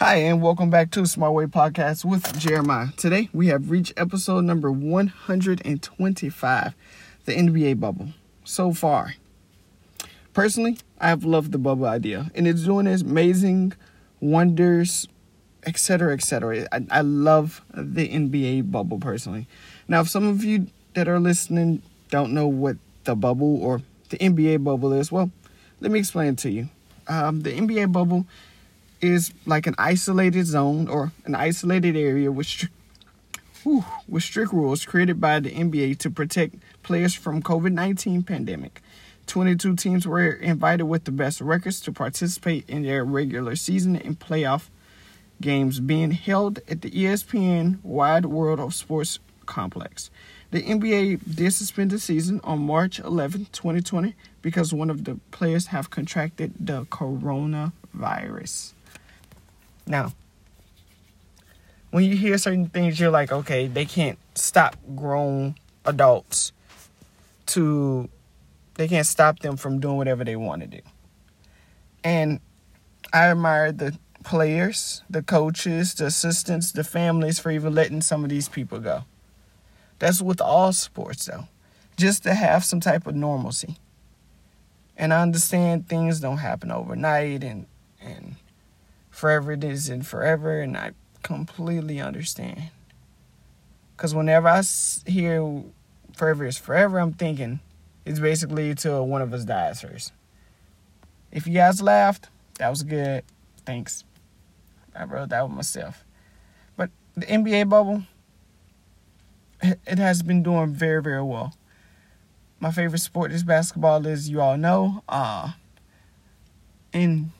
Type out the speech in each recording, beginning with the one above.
Hi, and welcome back to Smart Way Podcast with Jeremiah. Today, we have reached episode number 125, the NBA bubble. So far, personally, I have loved the bubble idea, and it's doing its amazing wonders, etc., etc. I, I love the NBA bubble personally. Now, if some of you that are listening don't know what the bubble or the NBA bubble is, well, let me explain it to you. Um, the NBA bubble is like an isolated zone or an isolated area with, stri- whew, with strict rules created by the NBA to protect players from COVID-19 pandemic. 22 teams were invited with the best records to participate in their regular season and playoff games being held at the ESPN Wide World of Sports complex. The NBA did suspend the season on March 11, 2020 because one of the players have contracted the coronavirus. Now, when you hear certain things, you're like, okay, they can't stop grown adults to, they can't stop them from doing whatever they want to do. And I admire the players, the coaches, the assistants, the families for even letting some of these people go. That's with all sports, though, just to have some type of normalcy. And I understand things don't happen overnight and, forever it isn't forever, and I completely understand. Because whenever I hear forever is forever, I'm thinking it's basically till one of us dies first. If you guys laughed, that was good. Thanks. I wrote that with myself. But the NBA bubble, it has been doing very, very well. My favorite sport is basketball, as you all know. Uh, and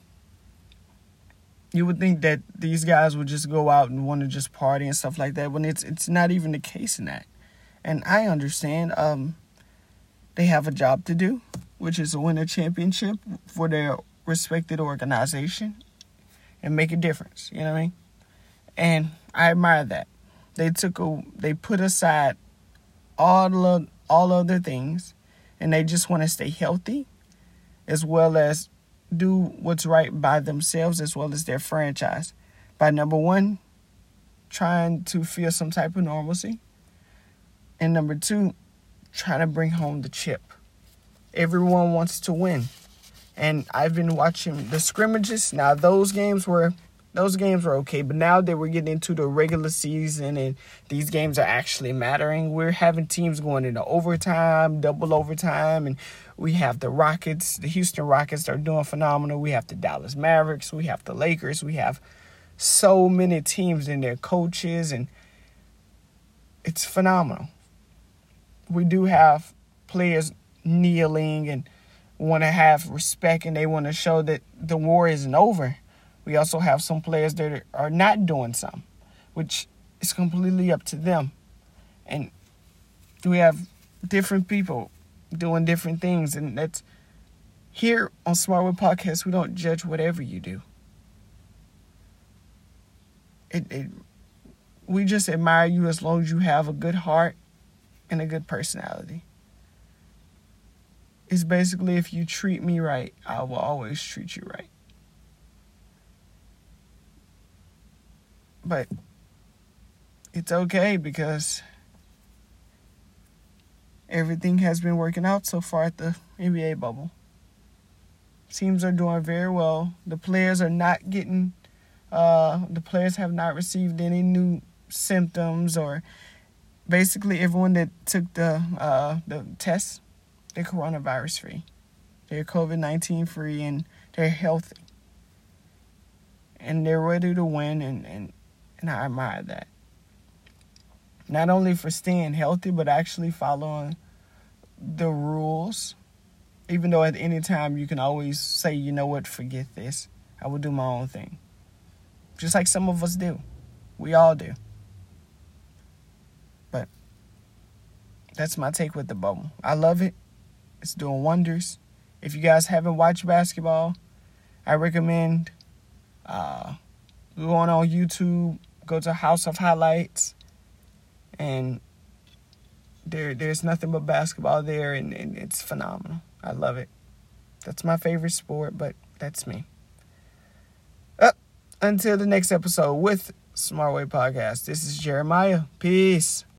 you would think that these guys would just go out and want to just party and stuff like that when it's it's not even the case in that. And I understand um they have a job to do, which is to win a championship for their respected organization and make a difference, you know what I mean? And I admire that. They took a they put aside all the all other things and they just want to stay healthy as well as do what's right by themselves as well as their franchise. By number one, trying to feel some type of normalcy. And number two, trying to bring home the chip. Everyone wants to win. And I've been watching the scrimmages. Now those games were those games were okay, but now that we're getting into the regular season and these games are actually mattering, we're having teams going into overtime, double overtime, and we have the Rockets, the Houston Rockets are doing phenomenal. We have the Dallas Mavericks, we have the Lakers, we have so many teams and their coaches, and it's phenomenal. We do have players kneeling and want to have respect and they want to show that the war isn't over we also have some players that are not doing some, which is completely up to them. And we have different people doing different things, and that's here on Smart Way Podcast. We don't judge whatever you do. It, it we just admire you as long as you have a good heart and a good personality. It's basically if you treat me right, I will always treat you right. But it's okay because everything has been working out so far at the NBA bubble. Teams are doing very well. The players are not getting, uh, the players have not received any new symptoms or basically everyone that took the uh, the test, they're coronavirus free. They're COVID 19 free and they're healthy. And they're ready to win and, and and I admire that. Not only for staying healthy, but actually following the rules. Even though at any time you can always say, you know what, forget this. I will do my own thing. Just like some of us do. We all do. But that's my take with the bubble. I love it. It's doing wonders. If you guys haven't watched basketball, I recommend uh, going on YouTube, go to House of Highlights, and there there's nothing but basketball there, and, and it's phenomenal. I love it. That's my favorite sport, but that's me. Uh, until the next episode with Smart Way Podcast. This is Jeremiah. Peace.